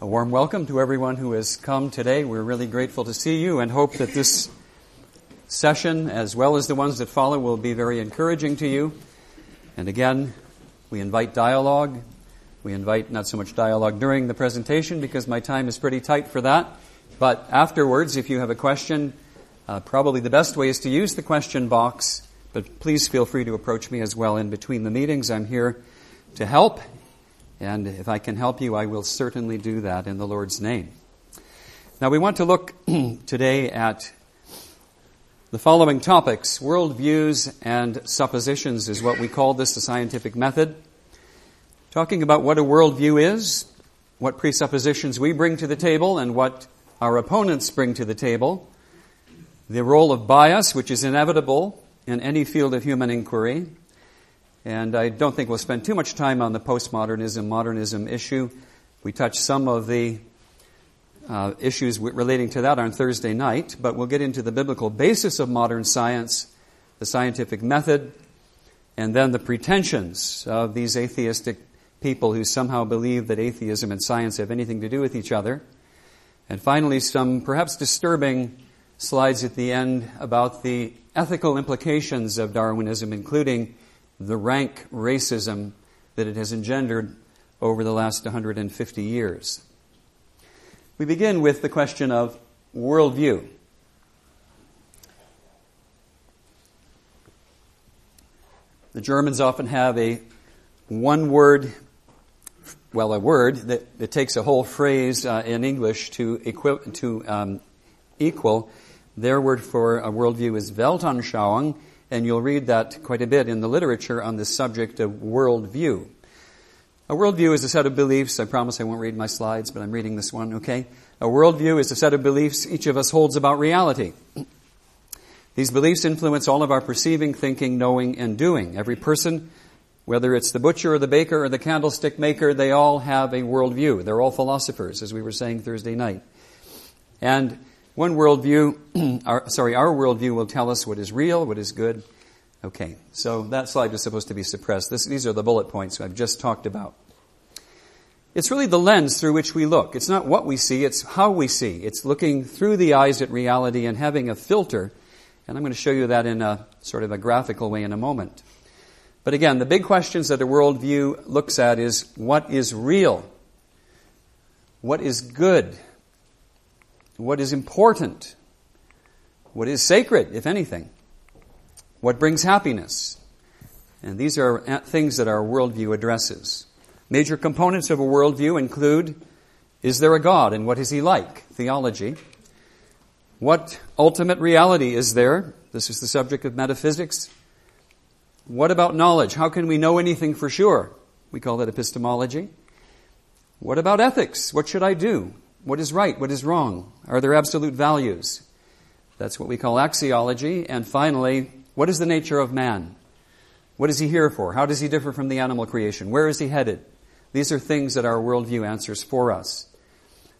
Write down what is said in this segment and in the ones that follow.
A warm welcome to everyone who has come today. We're really grateful to see you and hope that this session, as well as the ones that follow, will be very encouraging to you. And again, we invite dialogue. We invite not so much dialogue during the presentation because my time is pretty tight for that. But afterwards, if you have a question, uh, probably the best way is to use the question box. But please feel free to approach me as well in between the meetings. I'm here to help and if I can help you, I will certainly do that in the Lord's name. Now, we want to look today at the following topics worldviews and suppositions is what we call this the scientific method. Talking about what a worldview is, what presuppositions we bring to the table, and what our opponents bring to the table. The role of bias, which is inevitable in any field of human inquiry, and I don't think we'll spend too much time on the postmodernism modernism issue. We touched some of the uh, issues relating to that on Thursday night, but we'll get into the biblical basis of modern science, the scientific method, and then the pretensions of these atheistic people who somehow believe that atheism and science have anything to do with each other. And finally, some perhaps disturbing slides at the end about the ethical implications of Darwinism, including the rank racism that it has engendered over the last 150 years. We begin with the question of worldview. The Germans often have a one word, well, a word that, that takes a whole phrase uh, in English to, equi- to um, equal. Their word for a worldview is Weltanschauung, and you'll read that quite a bit in the literature on this subject of worldview. A worldview is a set of beliefs. I promise I won't read my slides, but I'm reading this one, okay? A worldview is a set of beliefs each of us holds about reality. These beliefs influence all of our perceiving, thinking, knowing, and doing. Every person, whether it's the butcher or the baker or the candlestick maker, they all have a worldview. They're all philosophers, as we were saying Thursday night. And one worldview, our, sorry, our worldview will tell us what is real, what is good. Okay, so that slide is supposed to be suppressed. This, these are the bullet points I've just talked about. It's really the lens through which we look. It's not what we see, it's how we see. It's looking through the eyes at reality and having a filter. And I'm going to show you that in a sort of a graphical way in a moment. But again, the big questions that a worldview looks at is what is real? What is good? What is important, what is sacred, if anything, what brings happiness. And these are things that our worldview addresses. Major components of a worldview include is there a God and what is he like? Theology. What ultimate reality is there? This is the subject of metaphysics. What about knowledge? How can we know anything for sure? We call that epistemology. What about ethics? What should I do? What is right? What is wrong? Are there absolute values? That's what we call axiology. And finally, what is the nature of man? What is he here for? How does he differ from the animal creation? Where is he headed? These are things that our worldview answers for us.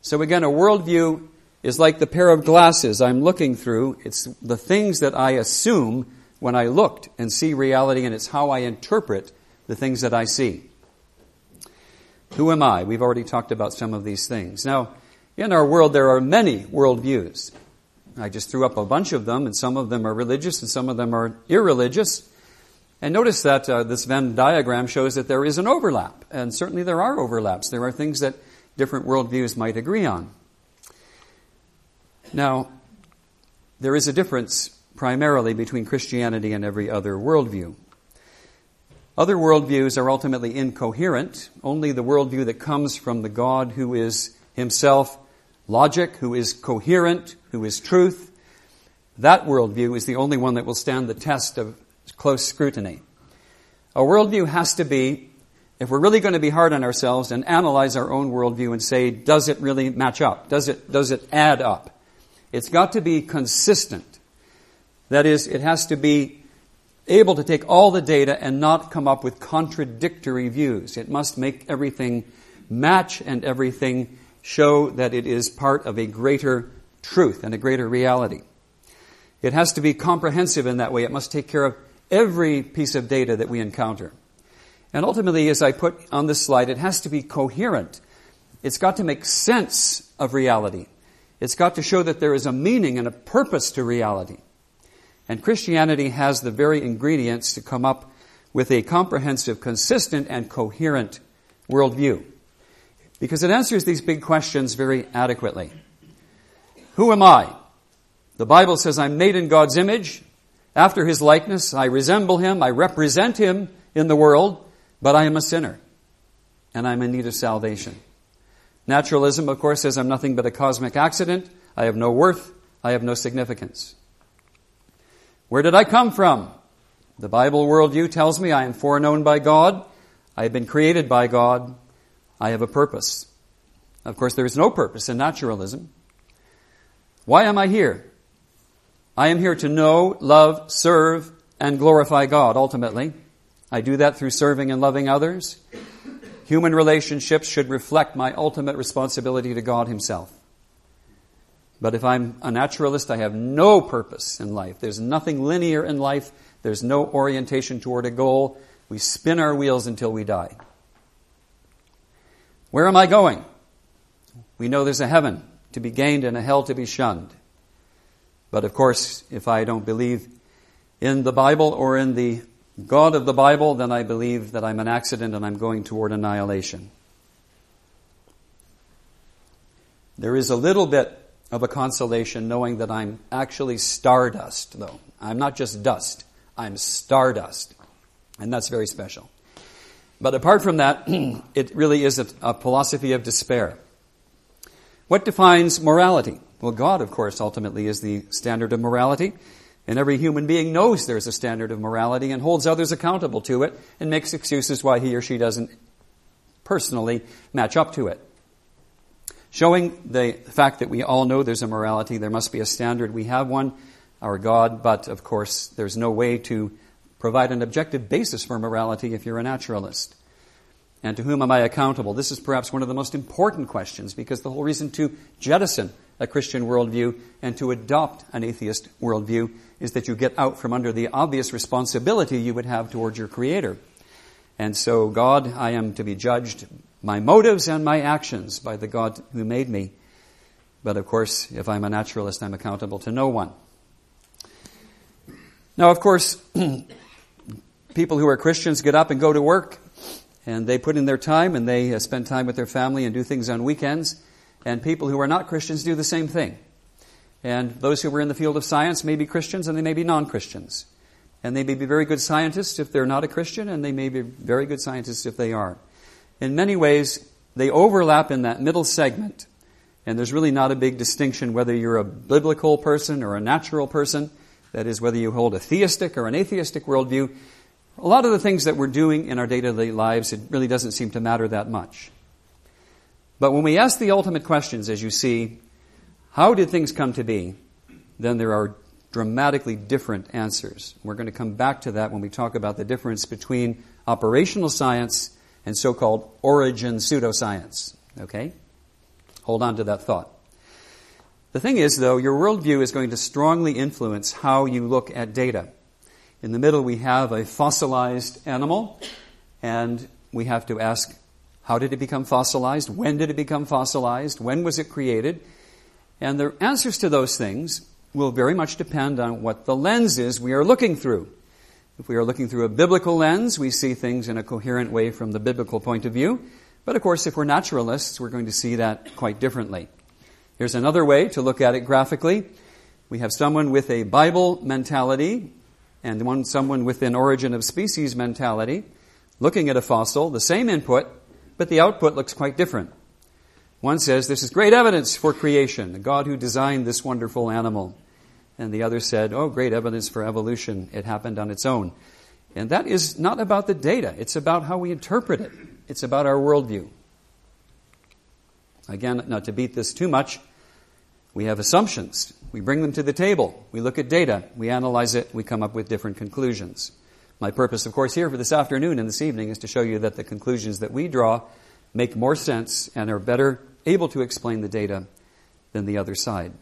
So again, a worldview is like the pair of glasses I'm looking through. It's the things that I assume when I looked and see reality, and it's how I interpret the things that I see. Who am I? We've already talked about some of these things. Now, in our world, there are many worldviews. I just threw up a bunch of them, and some of them are religious and some of them are irreligious. And notice that uh, this Venn diagram shows that there is an overlap, and certainly there are overlaps. There are things that different worldviews might agree on. Now, there is a difference primarily between Christianity and every other worldview. Other worldviews are ultimately incoherent. Only the worldview that comes from the God who is himself logic, who is coherent, who is truth, that worldview is the only one that will stand the test of close scrutiny. A worldview has to be, if we're really going to be hard on ourselves and analyze our own worldview and say, does it really match up? Does it, does it add up? It's got to be consistent. That is, it has to be able to take all the data and not come up with contradictory views. It must make everything match and everything show that it is part of a greater truth and a greater reality. It has to be comprehensive in that way. It must take care of every piece of data that we encounter. And ultimately, as I put on this slide, it has to be coherent. It's got to make sense of reality. It's got to show that there is a meaning and a purpose to reality. And Christianity has the very ingredients to come up with a comprehensive, consistent, and coherent worldview. Because it answers these big questions very adequately. Who am I? The Bible says I'm made in God's image, after His likeness. I resemble Him, I represent Him in the world, but I am a sinner. And I'm in need of salvation. Naturalism, of course, says I'm nothing but a cosmic accident. I have no worth. I have no significance. Where did I come from? The Bible worldview tells me I am foreknown by God. I have been created by God. I have a purpose. Of course, there is no purpose in naturalism. Why am I here? I am here to know, love, serve, and glorify God ultimately. I do that through serving and loving others. Human relationships should reflect my ultimate responsibility to God Himself. But if I'm a naturalist, I have no purpose in life. There's nothing linear in life. There's no orientation toward a goal. We spin our wheels until we die. Where am I going? We know there's a heaven to be gained and a hell to be shunned. But of course, if I don't believe in the Bible or in the God of the Bible, then I believe that I'm an accident and I'm going toward annihilation. There is a little bit of a consolation knowing that I'm actually stardust, though. I'm not just dust, I'm stardust. And that's very special. But apart from that, it really is a, a philosophy of despair. What defines morality? Well, God, of course, ultimately is the standard of morality. And every human being knows there's a standard of morality and holds others accountable to it and makes excuses why he or she doesn't personally match up to it. Showing the fact that we all know there's a morality, there must be a standard. We have one, our God, but of course there's no way to provide an objective basis for morality if you're a naturalist. And to whom am I accountable? This is perhaps one of the most important questions because the whole reason to jettison a Christian worldview and to adopt an atheist worldview is that you get out from under the obvious responsibility you would have towards your Creator. And so, God, I am to be judged my motives and my actions by the God who made me. But of course, if I'm a naturalist, I'm accountable to no one. Now, of course, people who are Christians get up and go to work, and they put in their time, and they uh, spend time with their family and do things on weekends. And people who are not Christians do the same thing. And those who are in the field of science may be Christians and they may be non Christians. And they may be very good scientists if they're not a Christian, and they may be very good scientists if they are. In many ways, they overlap in that middle segment. And there's really not a big distinction whether you're a biblical person or a natural person. That is, whether you hold a theistic or an atheistic worldview. A lot of the things that we're doing in our day to day lives, it really doesn't seem to matter that much. But when we ask the ultimate questions, as you see, how did things come to be? Then there are dramatically different answers. We're going to come back to that when we talk about the difference between operational science and so called origin pseudoscience. Okay? Hold on to that thought. The thing is, though, your worldview is going to strongly influence how you look at data. In the middle, we have a fossilized animal, and we have to ask how did it become fossilized? When did it become fossilized? When was it created? And the answers to those things will very much depend on what the lens is we are looking through. If we are looking through a biblical lens, we see things in a coherent way from the biblical point of view. But of course, if we're naturalists, we're going to see that quite differently. Here's another way to look at it graphically. We have someone with a Bible mentality and one, someone with an origin of species mentality looking at a fossil, the same input, but the output looks quite different. One says, This is great evidence for creation, the God who designed this wonderful animal. And the other said, Oh, great evidence for evolution. It happened on its own. And that is not about the data, it's about how we interpret it, it's about our worldview. Again, not to beat this too much, we have assumptions. We bring them to the table. We look at data. We analyze it. We come up with different conclusions. My purpose, of course, here for this afternoon and this evening is to show you that the conclusions that we draw make more sense and are better able to explain the data than the other side.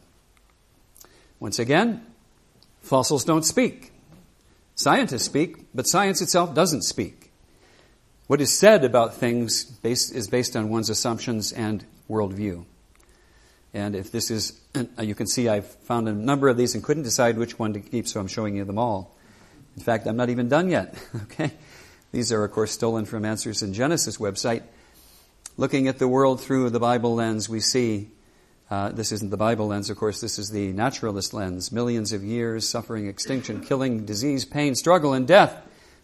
Once again, fossils don't speak. Scientists speak, but science itself doesn't speak. what is said about things based, is based on one's assumptions and worldview. And if this is, you can see I've found a number of these and couldn't decide which one to keep, so I'm showing you them all. In fact, I'm not even done yet. Okay? These are, of course, stolen from Answers in Genesis website. Looking at the world through the Bible lens, we see uh, this isn't the Bible lens, of course, this is the naturalist lens. Millions of years, suffering, extinction, killing, disease, pain, struggle, and death.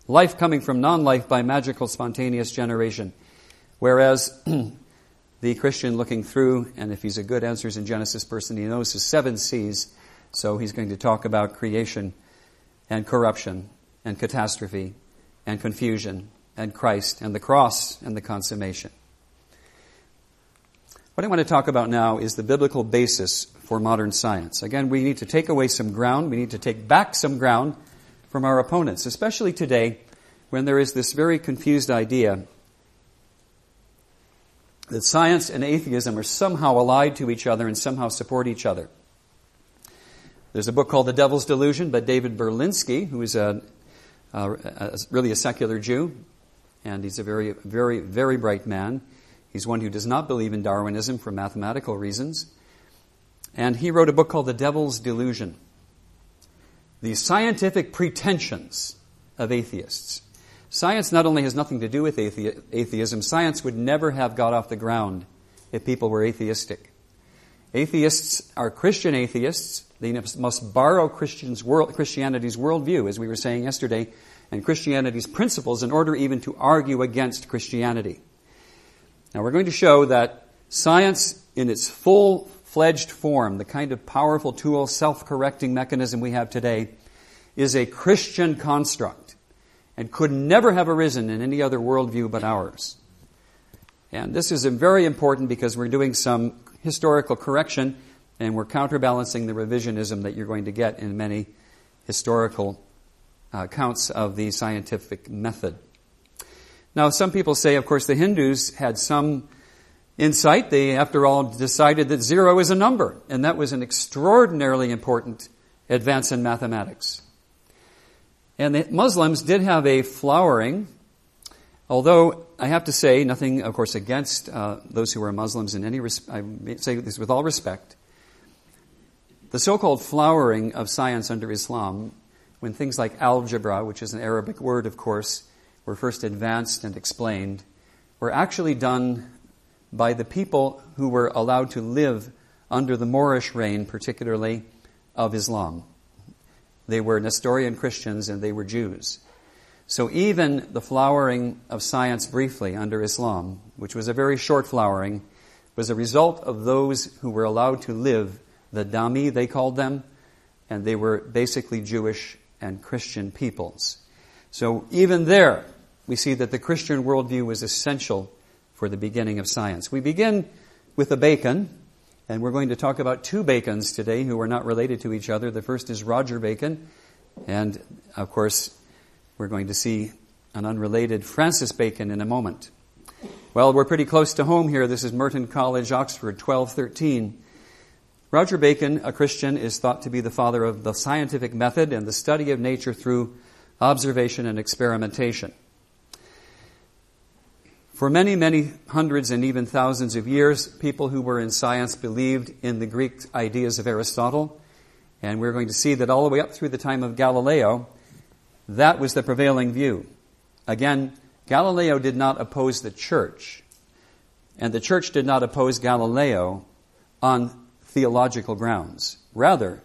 Life coming from non life by magical, spontaneous generation. Whereas the Christian looking through, and if he's a good Answers in Genesis person, he knows his seven C's. So he's going to talk about creation and corruption and catastrophe and confusion and Christ and the cross and the consummation. What I want to talk about now is the biblical basis for modern science. Again, we need to take away some ground. We need to take back some ground from our opponents, especially today when there is this very confused idea that science and atheism are somehow allied to each other and somehow support each other. There's a book called The Devil's Delusion by David Berlinski, who is a, a, a, really a secular Jew, and he's a very, very, very bright man. He's one who does not believe in Darwinism for mathematical reasons. And he wrote a book called The Devil's Delusion The Scientific Pretensions of Atheists. Science not only has nothing to do with athe- atheism, science would never have got off the ground if people were atheistic. Atheists are Christian atheists. They must borrow Christians world, Christianity's worldview, as we were saying yesterday, and Christianity's principles in order even to argue against Christianity. Now, we're going to show that science, in its full fledged form, the kind of powerful tool, self correcting mechanism we have today, is a Christian construct and could never have arisen in any other worldview but ours. And this is very important because we're doing some historical correction and we're counterbalancing the revisionism that you're going to get in many historical uh, accounts of the scientific method. Now, some people say, of course, the Hindus had some insight. They, after all, decided that zero is a number, and that was an extraordinarily important advance in mathematics. And the Muslims did have a flowering, although I have to say, nothing, of course, against uh, those who are Muslims in any respect, I say this with all respect. The so called flowering of science under Islam, when things like algebra, which is an Arabic word, of course, were first advanced and explained were actually done by the people who were allowed to live under the Moorish reign, particularly of Islam. They were Nestorian Christians and they were Jews. So even the flowering of science briefly under Islam, which was a very short flowering, was a result of those who were allowed to live, the dhimmi they called them, and they were basically Jewish and Christian peoples. So even there, we see that the Christian worldview was essential for the beginning of science. We begin with a bacon, and we're going to talk about two bacons today who are not related to each other. The first is Roger Bacon, and of course, we're going to see an unrelated Francis Bacon in a moment. Well, we're pretty close to home here. This is Merton College, Oxford, 1213. Roger Bacon, a Christian, is thought to be the father of the scientific method and the study of nature through observation and experimentation. For many, many hundreds and even thousands of years, people who were in science believed in the Greek ideas of Aristotle. And we're going to see that all the way up through the time of Galileo, that was the prevailing view. Again, Galileo did not oppose the church, and the church did not oppose Galileo on theological grounds. Rather,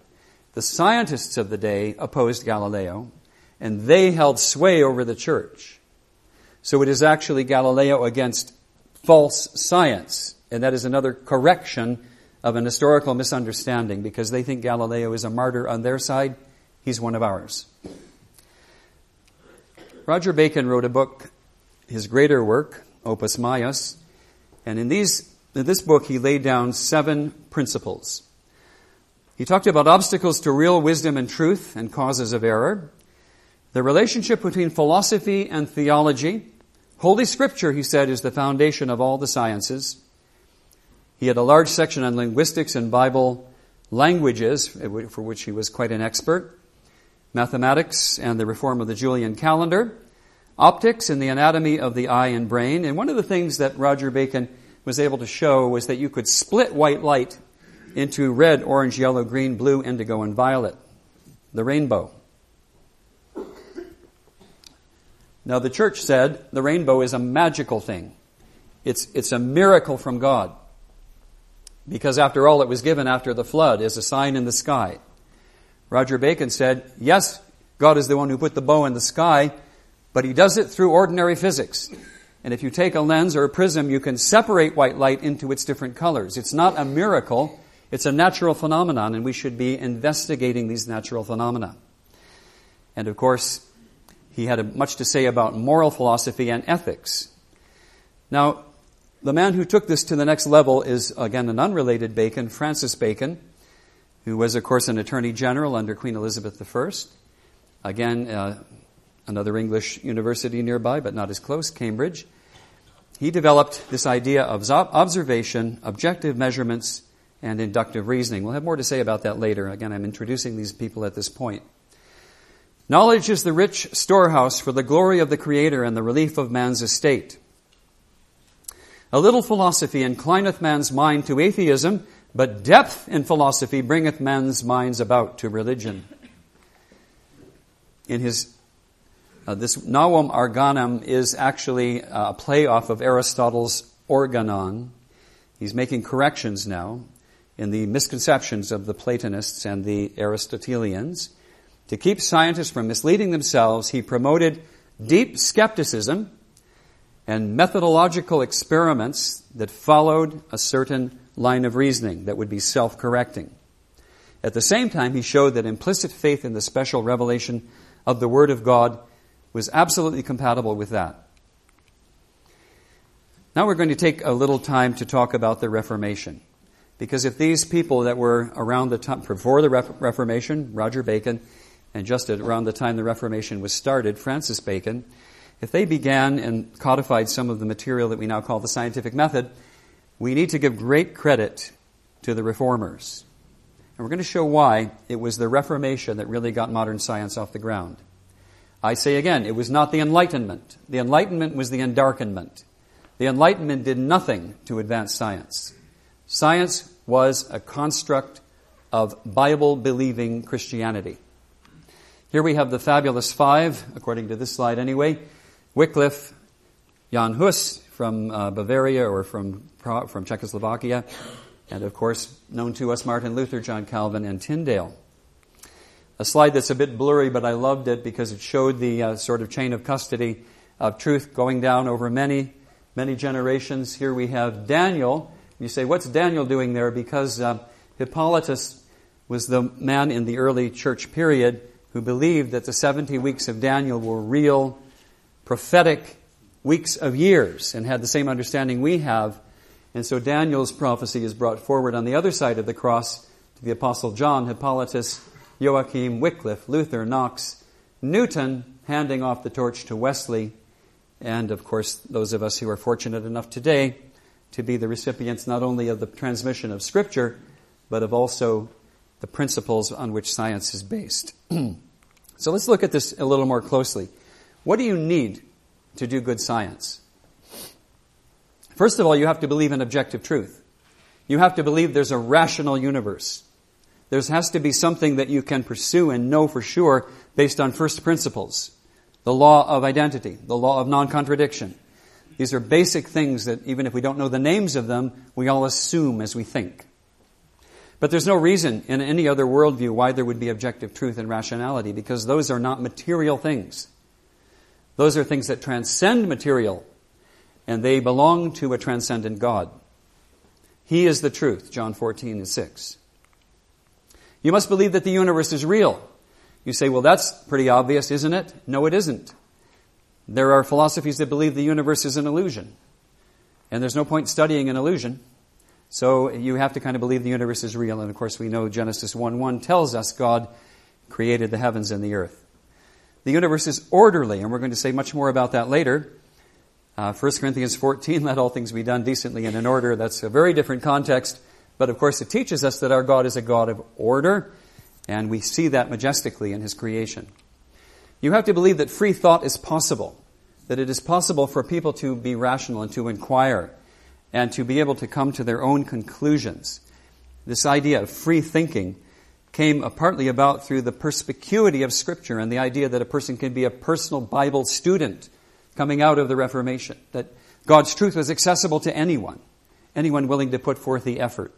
the scientists of the day opposed Galileo, and they held sway over the church. So it is actually Galileo against false science, and that is another correction of an historical misunderstanding because they think Galileo is a martyr on their side. He's one of ours. Roger Bacon wrote a book, his greater work, Opus Maius, and in, these, in this book he laid down seven principles. He talked about obstacles to real wisdom and truth and causes of error. The relationship between philosophy and theology. Holy Scripture, he said, is the foundation of all the sciences. He had a large section on linguistics and Bible languages, for which he was quite an expert, mathematics and the reform of the Julian calendar, optics and the anatomy of the eye and brain. And one of the things that Roger Bacon was able to show was that you could split white light into red, orange, yellow, green, blue, indigo, and violet. The rainbow. Now, the church said the rainbow is a magical thing. It's, it's a miracle from God. Because after all, it was given after the flood as a sign in the sky. Roger Bacon said, yes, God is the one who put the bow in the sky, but he does it through ordinary physics. And if you take a lens or a prism, you can separate white light into its different colors. It's not a miracle, it's a natural phenomenon, and we should be investigating these natural phenomena. And of course, he had much to say about moral philosophy and ethics. Now, the man who took this to the next level is, again, an unrelated Bacon, Francis Bacon, who was, of course, an attorney general under Queen Elizabeth I. Again, uh, another English university nearby, but not as close, Cambridge. He developed this idea of observation, objective measurements, and inductive reasoning. We'll have more to say about that later. Again, I'm introducing these people at this point. Knowledge is the rich storehouse for the glory of the Creator and the relief of man's estate. A little philosophy inclineth man's mind to atheism, but depth in philosophy bringeth men's minds about to religion. In his uh, this Novum Organum is actually a play off of Aristotle's Organon. He's making corrections now in the misconceptions of the Platonists and the Aristotelians. To keep scientists from misleading themselves, he promoted deep skepticism and methodological experiments that followed a certain line of reasoning that would be self correcting. At the same time, he showed that implicit faith in the special revelation of the Word of God was absolutely compatible with that. Now we're going to take a little time to talk about the Reformation. Because if these people that were around the time, before the Reformation, Roger Bacon, and just around the time the Reformation was started, Francis Bacon, if they began and codified some of the material that we now call the scientific method, we need to give great credit to the reformers. And we're going to show why it was the Reformation that really got modern science off the ground. I say again, it was not the Enlightenment. The Enlightenment was the endarkenment. The Enlightenment did nothing to advance science. Science was a construct of Bible believing Christianity. Here we have the fabulous five, according to this slide anyway Wycliffe, Jan Hus from uh, Bavaria or from, from Czechoslovakia, and of course, known to us, Martin Luther, John Calvin, and Tyndale. A slide that's a bit blurry, but I loved it because it showed the uh, sort of chain of custody of truth going down over many, many generations. Here we have Daniel. You say, what's Daniel doing there? Because uh, Hippolytus was the man in the early church period who believed that the 70 weeks of Daniel were real prophetic weeks of years and had the same understanding we have. And so Daniel's prophecy is brought forward on the other side of the cross to the Apostle John, Hippolytus, Joachim, Wycliffe, Luther, Knox, Newton, handing off the torch to Wesley, and of course, those of us who are fortunate enough today to be the recipients not only of the transmission of Scripture, but of also the principles on which science is based. so let's look at this a little more closely. What do you need to do good science? First of all, you have to believe in objective truth. You have to believe there's a rational universe. There has to be something that you can pursue and know for sure based on first principles. The law of identity, the law of non-contradiction. These are basic things that even if we don't know the names of them, we all assume as we think. But there's no reason in any other worldview why there would be objective truth and rationality because those are not material things. Those are things that transcend material and they belong to a transcendent God. He is the truth, John 14 and 6. You must believe that the universe is real. You say, well, that's pretty obvious, isn't it? No, it isn't. There are philosophies that believe the universe is an illusion. And there's no point studying an illusion. So you have to kind of believe the universe is real. And of course, we know Genesis 1 1 tells us God created the heavens and the earth. The universe is orderly, and we're going to say much more about that later. Uh, 1 Corinthians 14, let all things be done decently and in order. That's a very different context. But of course, it teaches us that our God is a God of order, and we see that majestically in His creation. You have to believe that free thought is possible. that it is possible for people to be rational and to inquire and to be able to come to their own conclusions. This idea of free thinking came partly about through the perspicuity of Scripture and the idea that a person can be a personal Bible student coming out of the Reformation, that God's truth was accessible to anyone, anyone willing to put forth the effort.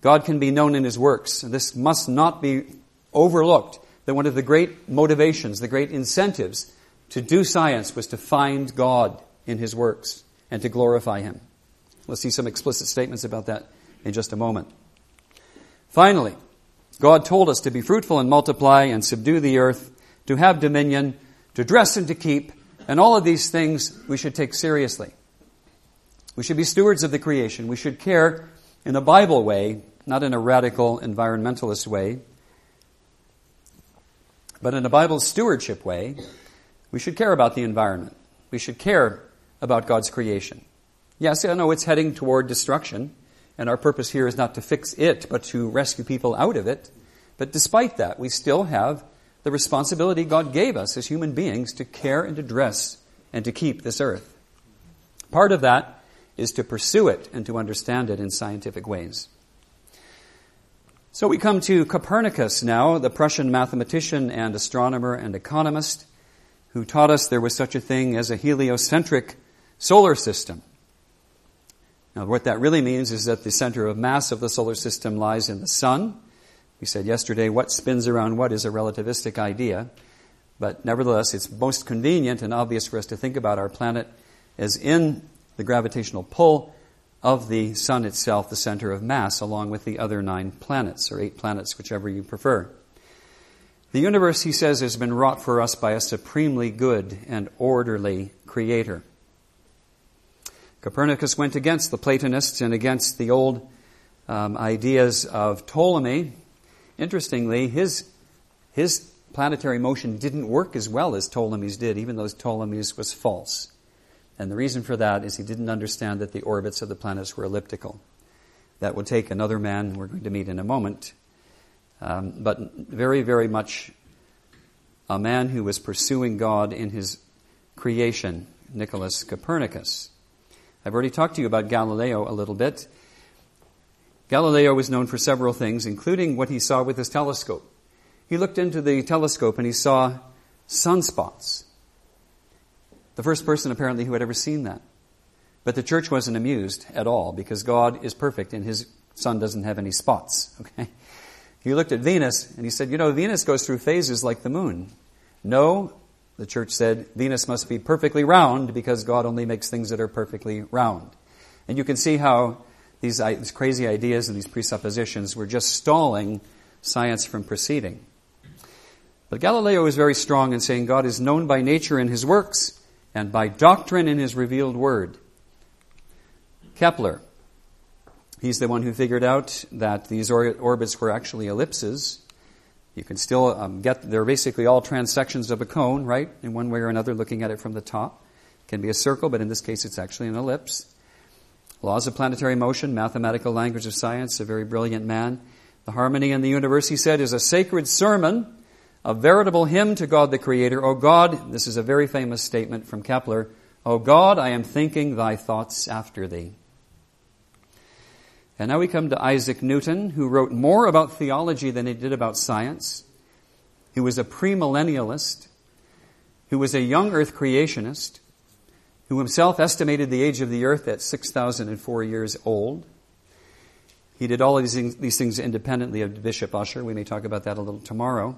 God can be known in His works. This must not be overlooked, that one of the great motivations, the great incentives to do science was to find God in His works and to glorify Him. We'll see some explicit statements about that in just a moment. Finally, God told us to be fruitful and multiply and subdue the earth, to have dominion, to dress and to keep, and all of these things we should take seriously. We should be stewards of the creation. We should care in a Bible way, not in a radical environmentalist way, but in a Bible stewardship way. We should care about the environment. We should care about God's creation. Yes, I know it's heading toward destruction, and our purpose here is not to fix it, but to rescue people out of it. But despite that, we still have the responsibility God gave us as human beings to care and to dress and to keep this earth. Part of that is to pursue it and to understand it in scientific ways. So we come to Copernicus now, the Prussian mathematician and astronomer and economist, who taught us there was such a thing as a heliocentric solar system. Now, what that really means is that the center of mass of the solar system lies in the sun. We said yesterday what spins around what is a relativistic idea, but nevertheless, it's most convenient and obvious for us to think about our planet as in the gravitational pull of the sun itself, the center of mass, along with the other nine planets, or eight planets, whichever you prefer. The universe, he says, has been wrought for us by a supremely good and orderly creator. Copernicus went against the Platonists and against the old um, ideas of Ptolemy. Interestingly, his, his planetary motion didn't work as well as Ptolemy's did, even though Ptolemy's was false. And the reason for that is he didn't understand that the orbits of the planets were elliptical. That would take another man we're going to meet in a moment. Um, but very, very much a man who was pursuing God in his creation, Nicholas Copernicus. I've already talked to you about Galileo a little bit. Galileo was known for several things, including what he saw with his telescope. He looked into the telescope and he saw sunspots. The first person apparently who had ever seen that. But the church wasn't amused at all because God is perfect and his sun doesn't have any spots. Okay? He looked at Venus and he said, You know, Venus goes through phases like the moon. No, the church said Venus must be perfectly round because God only makes things that are perfectly round. And you can see how these, uh, these crazy ideas and these presuppositions were just stalling science from proceeding. But Galileo is very strong in saying God is known by nature in his works and by doctrine in his revealed word. Kepler, he's the one who figured out that these orbits were actually ellipses you can still um, get, they're basically all transections of a cone, right? In one way or another, looking at it from the top. It can be a circle, but in this case it's actually an ellipse. Laws of planetary motion, mathematical language of science, a very brilliant man. The harmony in the universe, he said, is a sacred sermon, a veritable hymn to God the Creator. O God, this is a very famous statement from Kepler. O God, I am thinking thy thoughts after thee. And now we come to Isaac Newton, who wrote more about theology than he did about science, He was a premillennialist, who was a young earth creationist, who himself estimated the age of the earth at 6,004 years old. He did all of these things, these things independently of Bishop Ussher. We may talk about that a little tomorrow.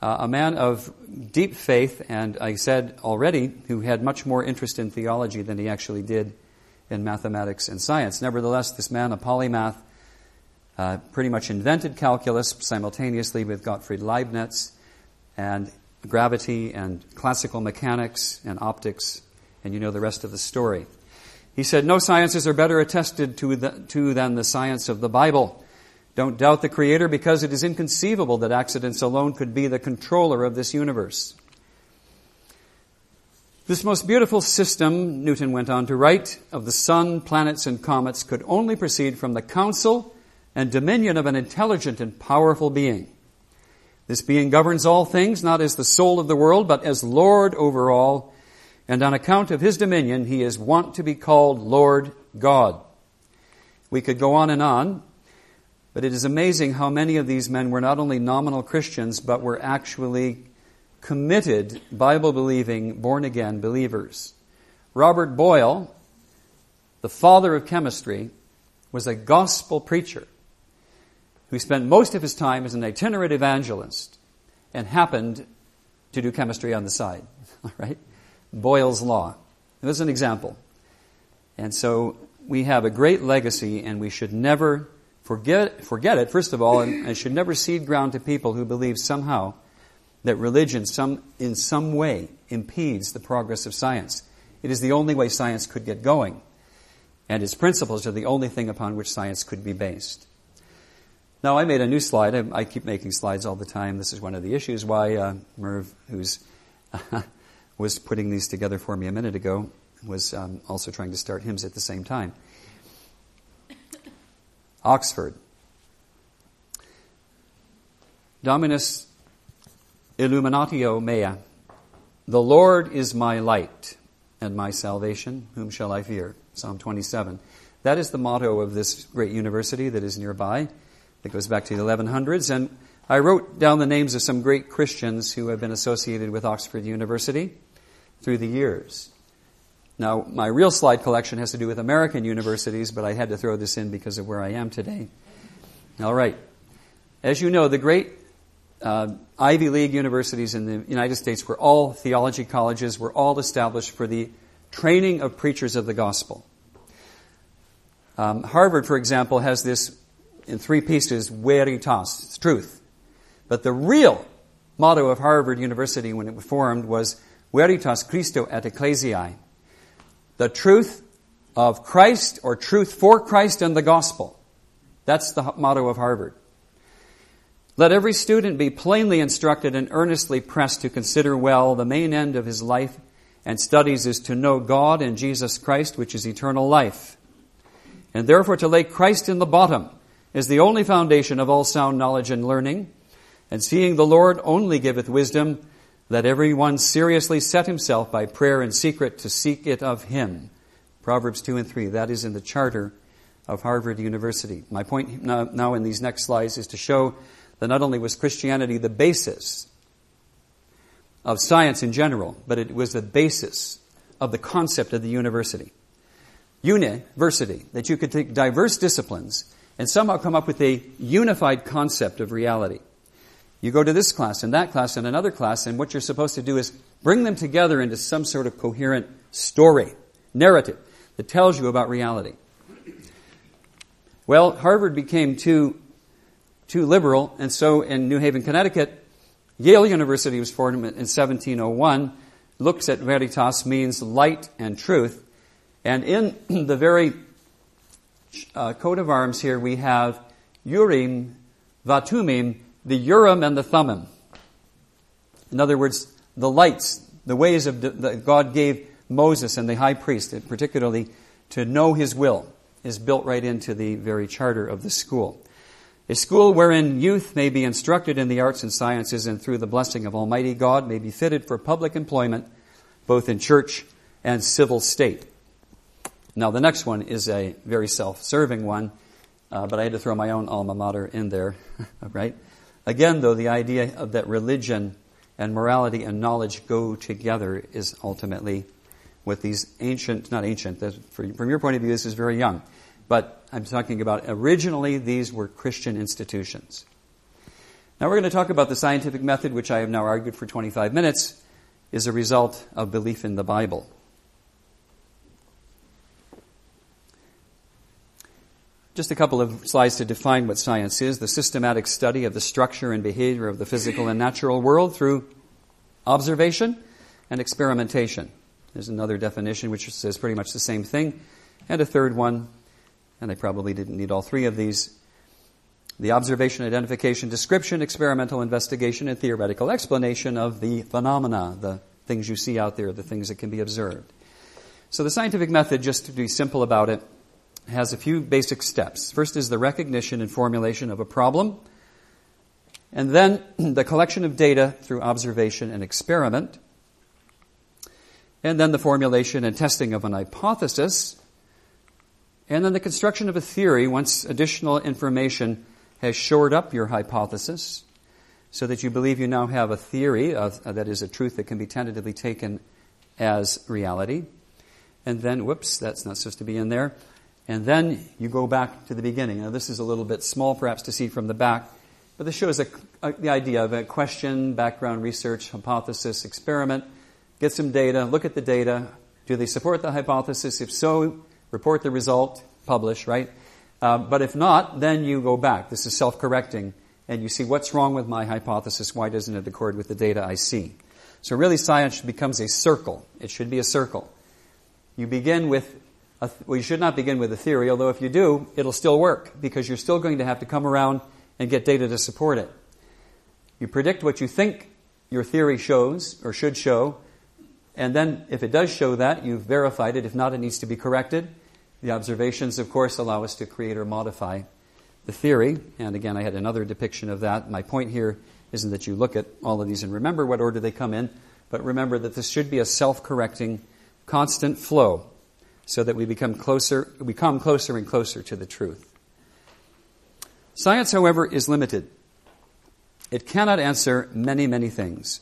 Uh, a man of deep faith, and I said already, who had much more interest in theology than he actually did in mathematics and science. Nevertheless, this man, a polymath, uh, pretty much invented calculus simultaneously with Gottfried Leibniz and gravity and classical mechanics and optics, and you know the rest of the story. He said, No sciences are better attested to, the, to than the science of the Bible. Don't doubt the Creator because it is inconceivable that accidents alone could be the controller of this universe. This most beautiful system, Newton went on to write, of the sun, planets, and comets could only proceed from the counsel and dominion of an intelligent and powerful being. This being governs all things, not as the soul of the world, but as Lord over all, and on account of his dominion, he is wont to be called Lord God. We could go on and on, but it is amazing how many of these men were not only nominal Christians, but were actually committed, Bible believing, born again believers. Robert Boyle, the father of chemistry, was a gospel preacher who spent most of his time as an itinerant evangelist and happened to do chemistry on the side. right? Boyle's Law. Was an example. And so we have a great legacy, and we should never forget, forget it, first of all, and, and should never cede ground to people who believe somehow that religion some, in some way impedes the progress of science. It is the only way science could get going, and its principles are the only thing upon which science could be based. Now, I made a new slide. I, I keep making slides all the time. This is one of the issues why uh, Merv, who's was putting these together for me a minute ago, was um, also trying to start hymns at the same time. Oxford. Dominus illuminatio mea. The Lord is my light and my salvation. Whom shall I fear? Psalm 27. That is the motto of this great university that is nearby. It goes back to the 1100s. And I wrote down the names of some great Christians who have been associated with Oxford University through the years. Now, my real slide collection has to do with American universities, but I had to throw this in because of where I am today. All right. As you know, the great uh, Ivy League universities in the United States were all theology colleges, were all established for the training of preachers of the gospel. Um, Harvard, for example, has this in three pieces, veritas, it's truth. But the real motto of Harvard University when it was formed was veritas Christo et ecclesiae. The truth of Christ or truth for Christ and the gospel. That's the motto of Harvard. Let every student be plainly instructed and earnestly pressed to consider well the main end of his life and studies is to know God and Jesus Christ, which is eternal life. And therefore to lay Christ in the bottom is the only foundation of all sound knowledge and learning. And seeing the Lord only giveth wisdom, let every one seriously set himself by prayer in secret to seek it of him. Proverbs 2 and 3. That is in the charter of Harvard University. My point now, now in these next slides is to show that not only was Christianity the basis of science in general, but it was the basis of the concept of the university. University, that you could take diverse disciplines and somehow come up with a unified concept of reality. You go to this class and that class and another class, and what you're supposed to do is bring them together into some sort of coherent story, narrative that tells you about reality. Well, Harvard became too, too liberal, and so in New Haven, Connecticut, Yale University was formed in 1701, Lux et veritas means light and truth, and in the very uh, coat of arms here, we have Urim, Vatumim, the Urim and the Thummim. In other words, the lights, the ways of that God gave Moses and the high priest, particularly to know his will, is built right into the very charter of the school. A school wherein youth may be instructed in the arts and sciences and through the blessing of Almighty God may be fitted for public employment, both in church and civil state. Now, the next one is a very self serving one, uh, but I had to throw my own alma mater in there, right? Again, though, the idea of that religion and morality and knowledge go together is ultimately what these ancient, not ancient, from your point of view, this is very young, but I'm talking about originally these were Christian institutions. Now we're going to talk about the scientific method, which I have now argued for 25 minutes, is a result of belief in the Bible. Just a couple of slides to define what science is the systematic study of the structure and behavior of the physical and natural world through observation and experimentation. There's another definition which says pretty much the same thing, and a third one, and I probably didn't need all three of these. The observation, identification, description, experimental investigation, and theoretical explanation of the phenomena, the things you see out there, the things that can be observed. So the scientific method, just to be simple about it, has a few basic steps. First is the recognition and formulation of a problem. And then the collection of data through observation and experiment. And then the formulation and testing of an hypothesis. And then the construction of a theory once additional information has shored up your hypothesis so that you believe you now have a theory of, uh, that is a truth that can be tentatively taken as reality. And then, whoops, that's not supposed to be in there. And then you go back to the beginning. Now, this is a little bit small perhaps to see from the back, but this shows a, a, the idea of a question, background research, hypothesis, experiment. Get some data, look at the data. Do they support the hypothesis? If so, report the result, publish, right? Uh, but if not, then you go back. This is self correcting, and you see what's wrong with my hypothesis. Why doesn't it accord with the data I see? So, really, science becomes a circle. It should be a circle. You begin with a, well, you should not begin with a theory, although if you do, it'll still work because you're still going to have to come around and get data to support it. You predict what you think your theory shows or should show, and then if it does show that, you've verified it. If not, it needs to be corrected. The observations, of course, allow us to create or modify the theory. And again, I had another depiction of that. My point here isn't that you look at all of these and remember what order they come in, but remember that this should be a self correcting, constant flow so that we become closer, we come closer and closer to the truth. Science, however, is limited. It cannot answer many, many things.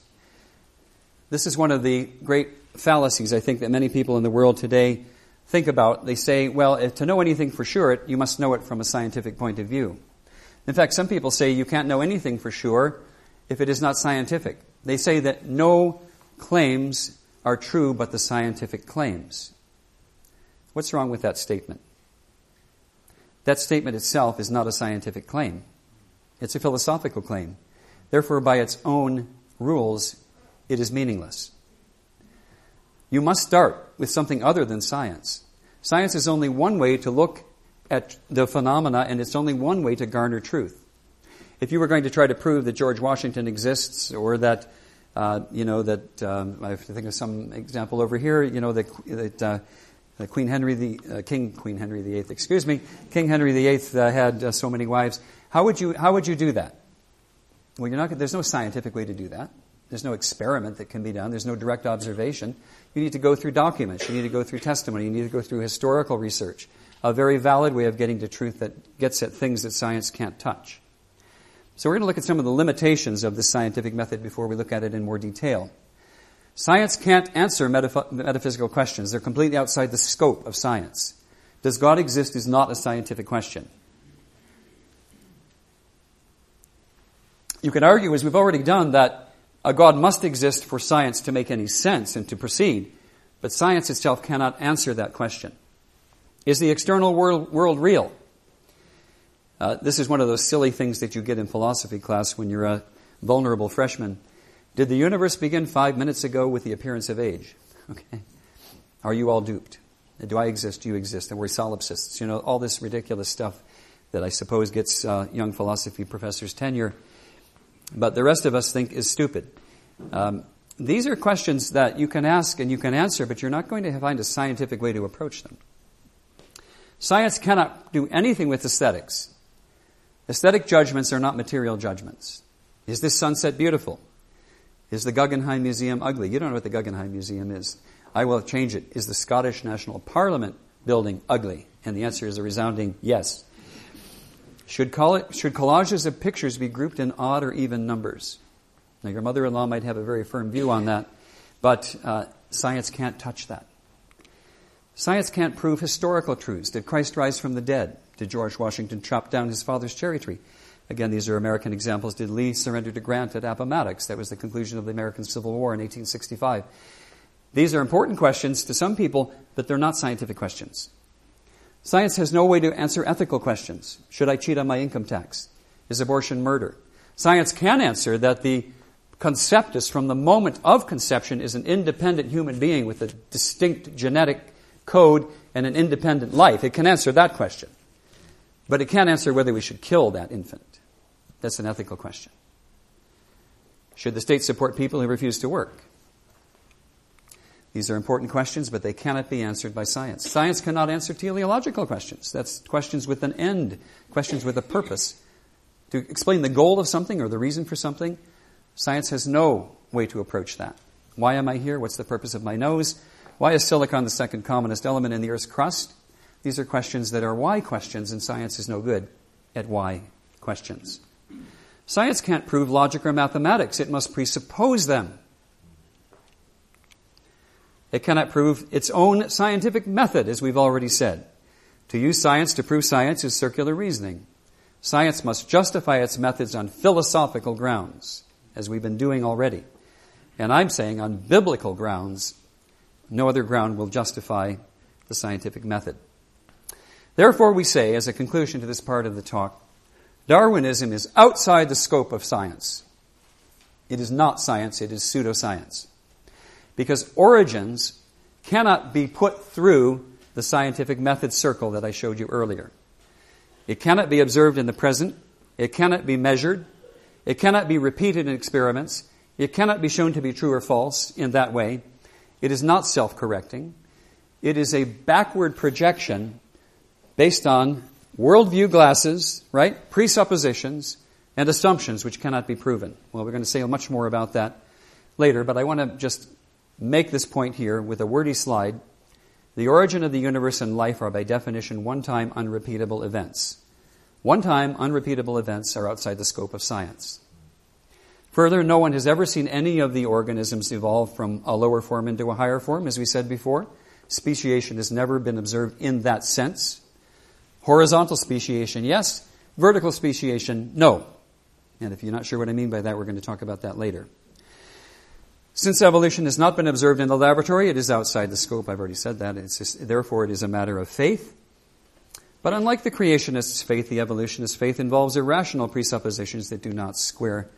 This is one of the great fallacies I think that many people in the world today think about. They say, well, to know anything for sure, you must know it from a scientific point of view. In fact, some people say you can't know anything for sure if it is not scientific. They say that no claims are true but the scientific claims. What's wrong with that statement? That statement itself is not a scientific claim. It's a philosophical claim. Therefore, by its own rules, it is meaningless. You must start with something other than science. Science is only one way to look at the phenomena, and it's only one way to garner truth. If you were going to try to prove that George Washington exists, or that, uh, you know, that um, I have to think of some example over here, you know, that, that uh, Queen Henry the uh, King Queen Henry VIII, excuse me, King Henry VIII uh, had uh, so many wives. How would you how would you do that? Well, you're not. There's no scientific way to do that. There's no experiment that can be done. There's no direct observation. You need to go through documents. You need to go through testimony. You need to go through historical research. A very valid way of getting to truth that gets at things that science can't touch. So we're going to look at some of the limitations of this scientific method before we look at it in more detail. Science can't answer metaph- metaphysical questions. They're completely outside the scope of science. Does God exist is not a scientific question. You can argue, as we've already done, that a God must exist for science to make any sense and to proceed, but science itself cannot answer that question. Is the external world, world real? Uh, this is one of those silly things that you get in philosophy class when you're a vulnerable freshman. Did the universe begin five minutes ago with the appearance of age? Okay. Are you all duped? Do I exist? Do you exist? And we're solipsists. You know, all this ridiculous stuff that I suppose gets uh, young philosophy professors tenure, but the rest of us think is stupid. Um, these are questions that you can ask and you can answer, but you're not going to find a scientific way to approach them. Science cannot do anything with aesthetics. Aesthetic judgments are not material judgments. Is this sunset beautiful? Is the Guggenheim Museum ugly? You don't know what the Guggenheim Museum is. I will change it. Is the Scottish National Parliament building ugly? And the answer is a resounding yes. Should, it, should collages of pictures be grouped in odd or even numbers? Now, your mother in law might have a very firm view on that, but uh, science can't touch that. Science can't prove historical truths. Did Christ rise from the dead? Did George Washington chop down his father's cherry tree? Again, these are American examples. Did Lee surrender to Grant at Appomattox? That was the conclusion of the American Civil War in 1865. These are important questions to some people, but they're not scientific questions. Science has no way to answer ethical questions. Should I cheat on my income tax? Is abortion murder? Science can answer that the conceptus from the moment of conception is an independent human being with a distinct genetic code and an independent life. It can answer that question. But it can't answer whether we should kill that infant. That's an ethical question. Should the state support people who refuse to work? These are important questions, but they cannot be answered by science. Science cannot answer teleological questions. That's questions with an end, questions with a purpose. to explain the goal of something or the reason for something, science has no way to approach that. Why am I here? What's the purpose of my nose? Why is silicon the second commonest element in the Earth's crust? These are questions that are why questions, and science is no good at why questions. Science can't prove logic or mathematics, it must presuppose them. It cannot prove its own scientific method, as we've already said. To use science to prove science is circular reasoning. Science must justify its methods on philosophical grounds, as we've been doing already. And I'm saying on biblical grounds, no other ground will justify the scientific method. Therefore, we say, as a conclusion to this part of the talk, Darwinism is outside the scope of science. It is not science, it is pseudoscience. Because origins cannot be put through the scientific method circle that I showed you earlier. It cannot be observed in the present. It cannot be measured. It cannot be repeated in experiments. It cannot be shown to be true or false in that way. It is not self correcting. It is a backward projection based on worldview glasses, right? Presuppositions and assumptions which cannot be proven. Well, we're going to say much more about that later, but I want to just make this point here with a wordy slide. The origin of the universe and life are by definition one time unrepeatable events. One time unrepeatable events are outside the scope of science. Further, no one has ever seen any of the organisms evolve from a lower form into a higher form, as we said before. Speciation has never been observed in that sense. Horizontal speciation, yes. Vertical speciation, no. And if you're not sure what I mean by that, we're going to talk about that later. Since evolution has not been observed in the laboratory, it is outside the scope. I've already said that. Just, therefore, it is a matter of faith. But unlike the creationist's faith, the evolutionist's faith involves irrational presuppositions that do not square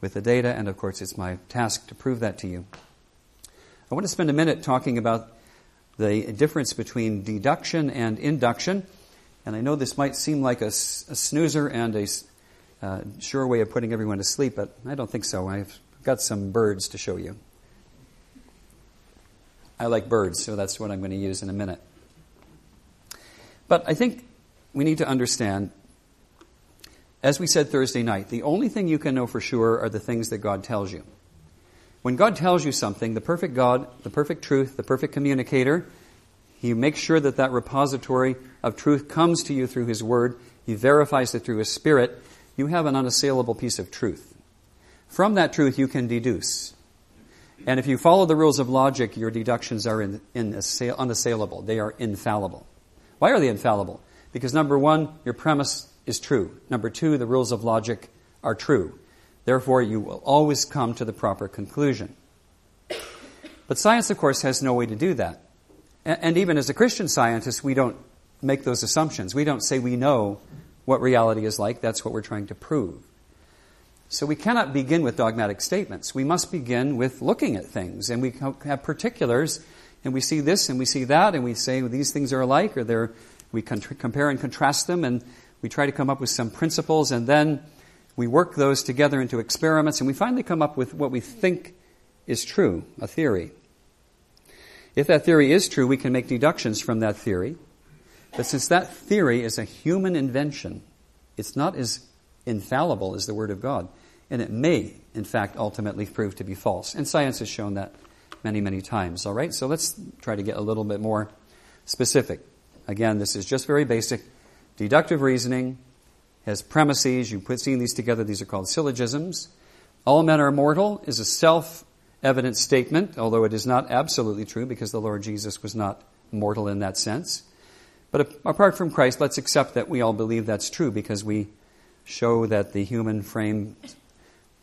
with the data, and of course, it's my task to prove that to you. I want to spend a minute talking about the difference between deduction and induction. And I know this might seem like a, a snoozer and a uh, sure way of putting everyone to sleep, but I don't think so. I've got some birds to show you. I like birds, so that's what I'm going to use in a minute. But I think we need to understand, as we said Thursday night, the only thing you can know for sure are the things that God tells you. When God tells you something, the perfect God, the perfect truth, the perfect communicator, He makes sure that that repository of truth comes to you through His Word. He verifies it through His Spirit. You have an unassailable piece of truth. From that truth, you can deduce. And if you follow the rules of logic, your deductions are in, in assail, unassailable. They are infallible. Why are they infallible? Because number one, your premise is true. Number two, the rules of logic are true. Therefore, you will always come to the proper conclusion. But science, of course, has no way to do that. And even as a Christian scientist, we don't make those assumptions. We don't say we know what reality is like. That's what we're trying to prove. So we cannot begin with dogmatic statements. We must begin with looking at things, and we have particulars, and we see this and we see that, and we say well, these things are alike, or they're, we compare and contrast them, and we try to come up with some principles, and then we work those together into experiments, and we finally come up with what we think is true, a theory. If that theory is true, we can make deductions from that theory. But since that theory is a human invention, it's not as infallible as the Word of God and it may, in fact, ultimately prove to be false. And science has shown that many, many times. All right, so let's try to get a little bit more specific. Again, this is just very basic. Deductive reasoning has premises. You put seeing these together, these are called syllogisms. All men are mortal is a self evident statement, although it is not absolutely true because the Lord Jesus was not mortal in that sense. But apart from Christ, let's accept that we all believe that's true because we show that the human frame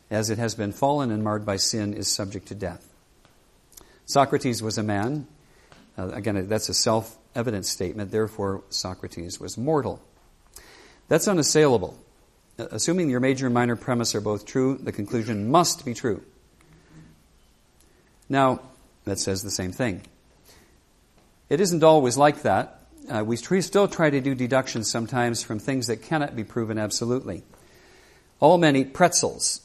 as it has been fallen and marred by sin, is subject to death. Socrates was a man. Uh, again, that's a self evident statement. Therefore, Socrates was mortal. That's unassailable. Uh, assuming your major and minor premise are both true, the conclusion must be true. Now, that says the same thing. It isn't always like that. Uh, we still try to do deductions sometimes from things that cannot be proven absolutely. All men eat pretzels.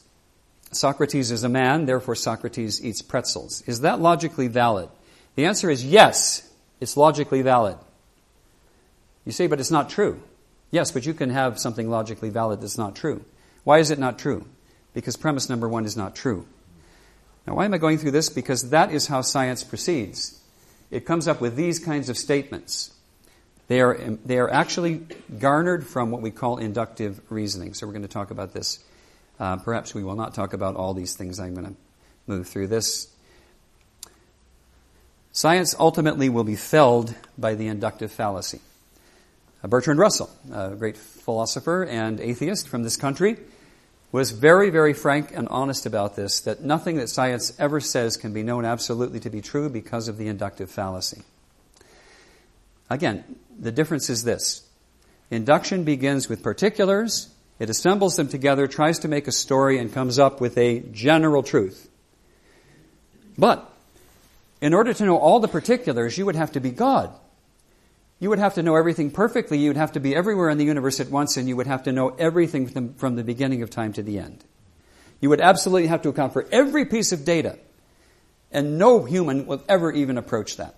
Socrates is a man, therefore Socrates eats pretzels. Is that logically valid? The answer is yes, it's logically valid. You say, but it's not true. Yes, but you can have something logically valid that's not true. Why is it not true? Because premise number one is not true. Now, why am I going through this? Because that is how science proceeds. It comes up with these kinds of statements. They are, they are actually garnered from what we call inductive reasoning. So we're going to talk about this. Uh, perhaps we will not talk about all these things. I'm going to move through this. Science ultimately will be felled by the inductive fallacy. Uh, Bertrand Russell, a great philosopher and atheist from this country, was very, very frank and honest about this that nothing that science ever says can be known absolutely to be true because of the inductive fallacy. Again, the difference is this induction begins with particulars, it assembles them together, tries to make a story, and comes up with a general truth. But in order to know all the particulars, you would have to be God. You would have to know everything perfectly. You would have to be everywhere in the universe at once, and you would have to know everything from the beginning of time to the end. You would absolutely have to account for every piece of data, and no human will ever even approach that.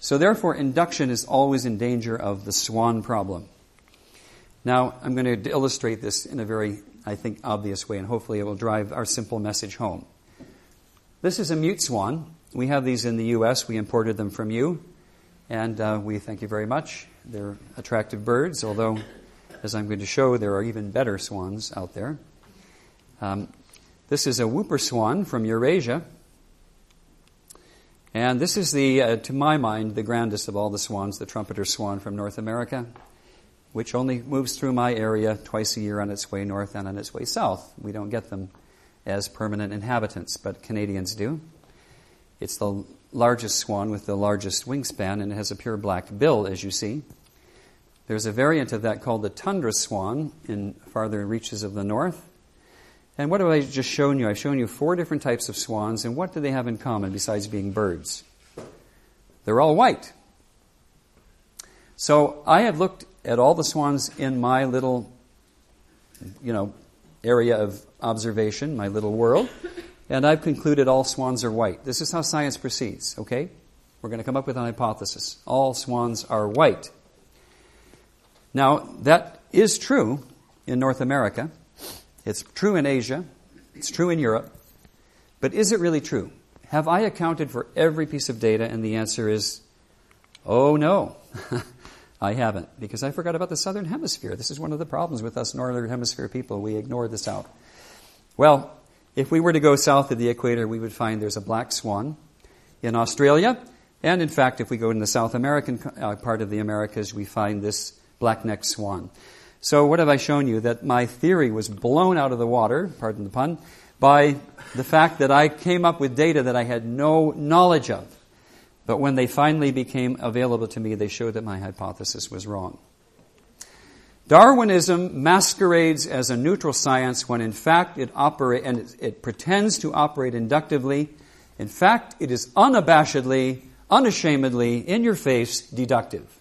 So, therefore, induction is always in danger of the swan problem. Now, I'm going to illustrate this in a very, I think, obvious way, and hopefully it will drive our simple message home. This is a mute swan. We have these in the U.S., we imported them from you. And uh, we thank you very much. They're attractive birds, although, as I'm going to show, there are even better swans out there. Um, this is a whooper swan from Eurasia. And this is the, uh, to my mind, the grandest of all the swans, the trumpeter swan from North America, which only moves through my area twice a year on its way north and on its way south. We don't get them as permanent inhabitants, but Canadians do. It's the largest swan with the largest wingspan, and it has a pure black bill, as you see. There's a variant of that called the tundra swan in farther reaches of the north. And what have I just shown you? I've shown you four different types of swans, and what do they have in common besides being birds? They're all white. So I have looked at all the swans in my little, you know, area of observation, my little world, and I've concluded all swans are white. This is how science proceeds, okay? We're going to come up with an hypothesis. All swans are white. Now, that is true in North America. It's true in Asia. It's true in Europe. But is it really true? Have I accounted for every piece of data? And the answer is, oh no. I haven't, because I forgot about the southern hemisphere. This is one of the problems with us northern hemisphere people. We ignore this out. Well, if we were to go south of the equator, we would find there's a black swan in Australia. And in fact, if we go in the South American uh, part of the Americas, we find this black-necked swan. So what have I shown you? That my theory was blown out of the water, pardon the pun, by the fact that I came up with data that I had no knowledge of. But when they finally became available to me, they showed that my hypothesis was wrong. Darwinism masquerades as a neutral science when in fact it operate and it, it pretends to operate inductively. In fact, it is unabashedly, unashamedly, in your face, deductive.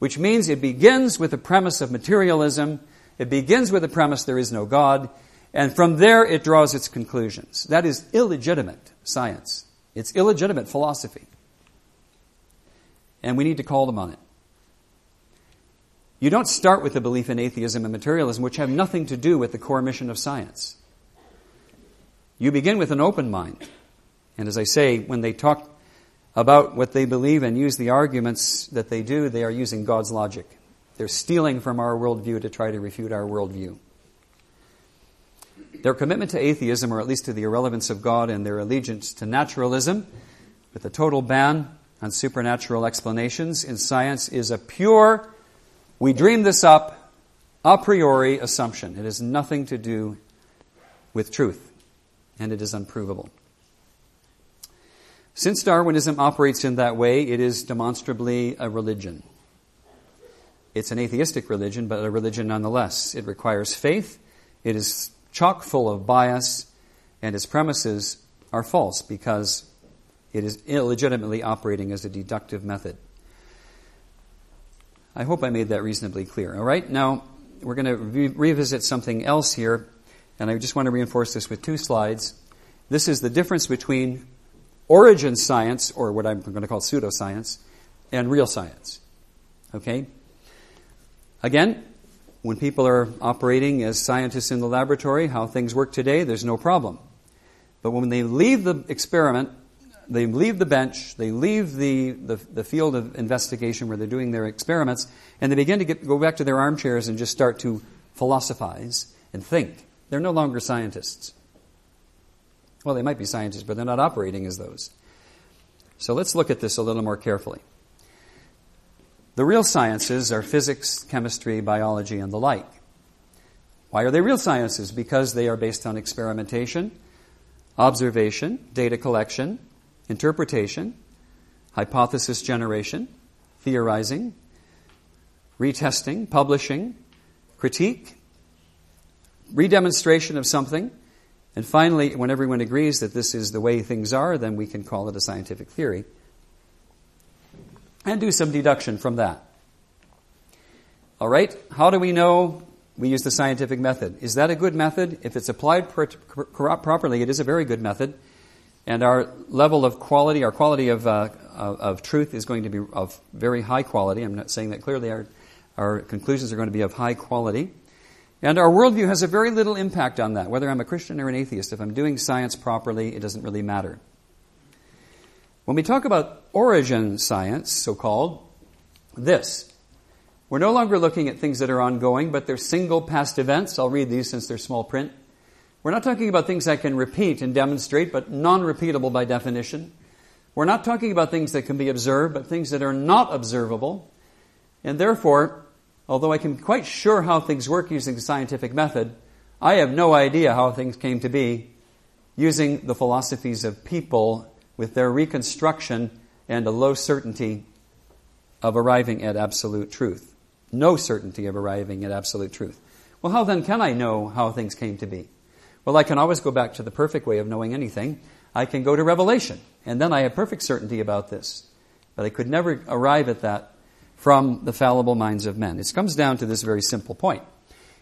Which means it begins with the premise of materialism, it begins with the premise there is no God, and from there it draws its conclusions. That is illegitimate science. It's illegitimate philosophy. And we need to call them on it. You don't start with a belief in atheism and materialism, which have nothing to do with the core mission of science. You begin with an open mind. And as I say, when they talk about what they believe and use the arguments that they do, they are using God's logic. They're stealing from our worldview to try to refute our worldview. Their commitment to atheism, or at least to the irrelevance of God, and their allegiance to naturalism, with a total ban on supernatural explanations in science, is a pure we dream this up a priori assumption. It has nothing to do with truth, and it is unprovable. Since Darwinism operates in that way, it is demonstrably a religion. It's an atheistic religion, but a religion nonetheless. It requires faith, it is chock full of bias, and its premises are false because it is illegitimately operating as a deductive method. I hope I made that reasonably clear. All right, now we're going to re- revisit something else here, and I just want to reinforce this with two slides. This is the difference between origin science, or what I'm going to call pseudoscience, and real science. Okay? Again, when people are operating as scientists in the laboratory, how things work today, there's no problem. But when they leave the experiment, they leave the bench, they leave the, the, the, field of investigation where they're doing their experiments, and they begin to get, go back to their armchairs and just start to philosophize and think. They're no longer scientists. Well, they might be scientists, but they're not operating as those. So let's look at this a little more carefully. The real sciences are physics, chemistry, biology, and the like. Why are they real sciences? Because they are based on experimentation, observation, data collection, interpretation, hypothesis generation, theorizing, retesting, publishing, critique, redemonstration of something, and finally, when everyone agrees that this is the way things are, then we can call it a scientific theory and do some deduction from that. All right, how do we know we use the scientific method? Is that a good method? If it's applied properly, it is a very good method. And our level of quality, our quality of, uh, of, truth is going to be of very high quality. I'm not saying that clearly. Our, our conclusions are going to be of high quality. And our worldview has a very little impact on that. Whether I'm a Christian or an atheist, if I'm doing science properly, it doesn't really matter. When we talk about origin science, so called, this. We're no longer looking at things that are ongoing, but they're single past events. I'll read these since they're small print. We're not talking about things I can repeat and demonstrate, but non repeatable by definition. We're not talking about things that can be observed, but things that are not observable. And therefore, although I can be quite sure how things work using the scientific method, I have no idea how things came to be using the philosophies of people with their reconstruction and a low certainty of arriving at absolute truth. No certainty of arriving at absolute truth. Well, how then can I know how things came to be? Well, I can always go back to the perfect way of knowing anything. I can go to Revelation, and then I have perfect certainty about this. But I could never arrive at that from the fallible minds of men. It comes down to this very simple point.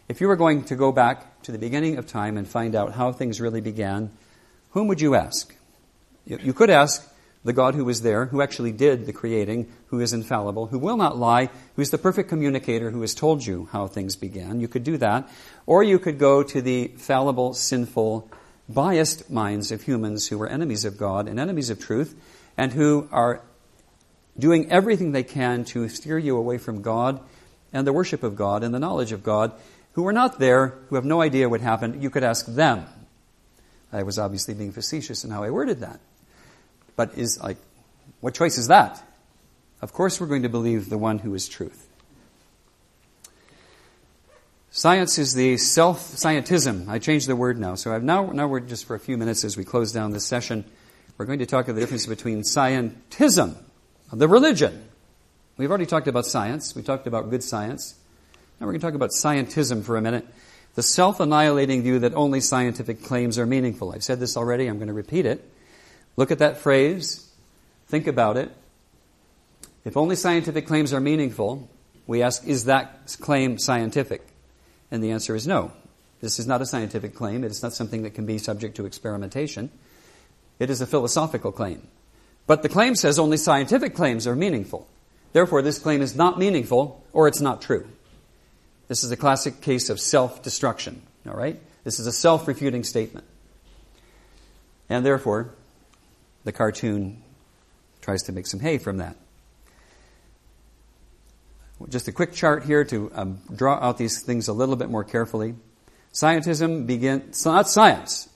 If you were going to go back to the beginning of time and find out how things really began, whom would you ask? You could ask the God who was there, who actually did the creating, who is infallible, who will not lie, who is the perfect communicator, who has told you how things began. You could do that. Or you could go to the fallible, sinful, biased minds of humans who are enemies of God and enemies of truth, and who are doing everything they can to steer you away from God and the worship of God and the knowledge of God, who are not there, who have no idea what happened. You could ask them. I was obviously being facetious in how I worded that. But is like, what choice is that? Of course, we're going to believe the one who is truth. Science is the self scientism. I changed the word now. So I've now, now we're just for a few minutes as we close down this session. We're going to talk of the difference between scientism, the religion. We've already talked about science. We talked about good science. Now we're going to talk about scientism for a minute. The self annihilating view that only scientific claims are meaningful. I've said this already. I'm going to repeat it. Look at that phrase, think about it. If only scientific claims are meaningful, we ask, is that claim scientific? And the answer is no. This is not a scientific claim. It is not something that can be subject to experimentation. It is a philosophical claim. But the claim says only scientific claims are meaningful. Therefore, this claim is not meaningful or it's not true. This is a classic case of self destruction. All right? This is a self refuting statement. And therefore, the cartoon tries to make some hay from that. Just a quick chart here to um, draw out these things a little bit more carefully. Scientism begins, not science.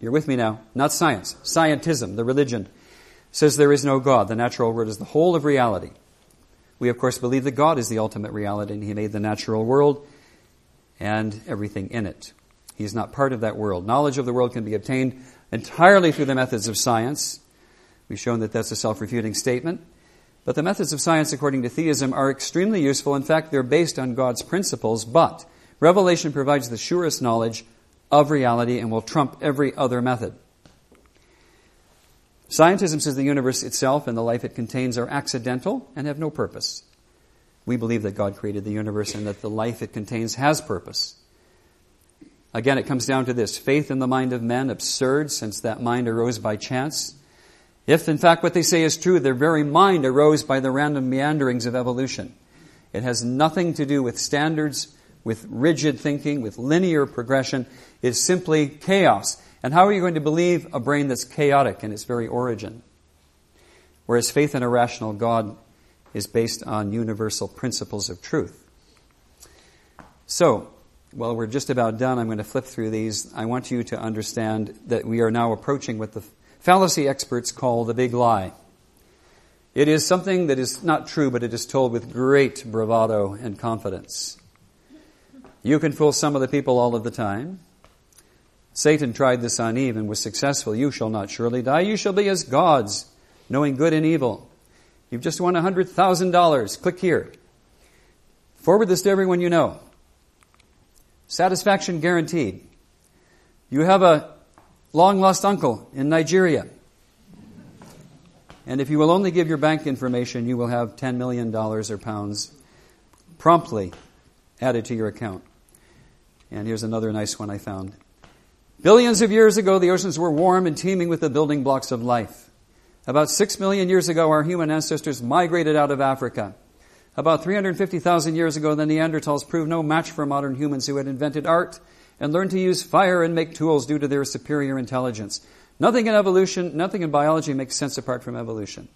You're with me now. Not science. Scientism, the religion, says there is no God. The natural world is the whole of reality. We, of course, believe that God is the ultimate reality and He made the natural world and everything in it. He is not part of that world. Knowledge of the world can be obtained entirely through the methods of science. We've shown that that's a self refuting statement. But the methods of science, according to theism, are extremely useful. In fact, they're based on God's principles, but revelation provides the surest knowledge of reality and will trump every other method. Scientism says the universe itself and the life it contains are accidental and have no purpose. We believe that God created the universe and that the life it contains has purpose. Again, it comes down to this faith in the mind of men, absurd, since that mind arose by chance. If, in fact, what they say is true, their very mind arose by the random meanderings of evolution. It has nothing to do with standards with rigid thinking, with linear progression, It's simply chaos. And how are you going to believe a brain that's chaotic in its very origin? Whereas faith in a rational God is based on universal principles of truth. So, well, we're just about done. I'm going to flip through these. I want you to understand that we are now approaching what the fallacy experts call the big lie. It is something that is not true, but it is told with great bravado and confidence. You can fool some of the people all of the time. Satan tried this on Eve and was successful. You shall not surely die. You shall be as gods, knowing good and evil. You've just won $100,000. Click here. Forward this to everyone you know. Satisfaction guaranteed. You have a long lost uncle in Nigeria. And if you will only give your bank information, you will have $10 million or pounds promptly added to your account. And here's another nice one I found. Billions of years ago, the oceans were warm and teeming with the building blocks of life. About six million years ago, our human ancestors migrated out of Africa. About 350,000 years ago, the Neanderthals proved no match for modern humans who had invented art and learn to use fire and make tools due to their superior intelligence. Nothing in evolution, nothing in biology makes sense apart from evolution.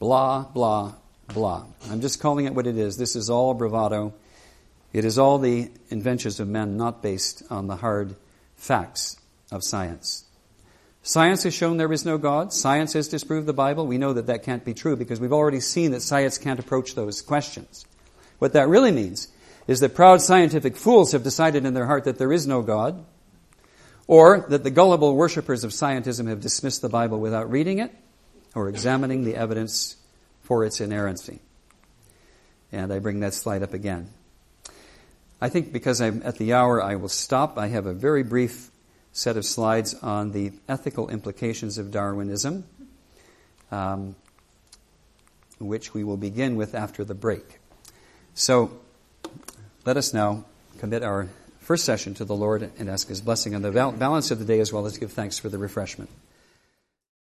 Blah, blah, blah. I'm just calling it what it is. This is all bravado. It is all the inventions of men, not based on the hard facts of science. Science has shown there is no God. Science has disproved the Bible. We know that that can't be true because we've already seen that science can't approach those questions. What that really means is that proud scientific fools have decided in their heart that there is no God, or that the gullible worshippers of scientism have dismissed the Bible without reading it or examining the evidence for its inerrancy. And I bring that slide up again. I think because I'm at the hour, I will stop. I have a very brief set of slides on the ethical implications of Darwinism, um, which we will begin with after the break. So let us now commit our first session to the Lord and ask His blessing on the balance of the day as well as give thanks for the refreshment.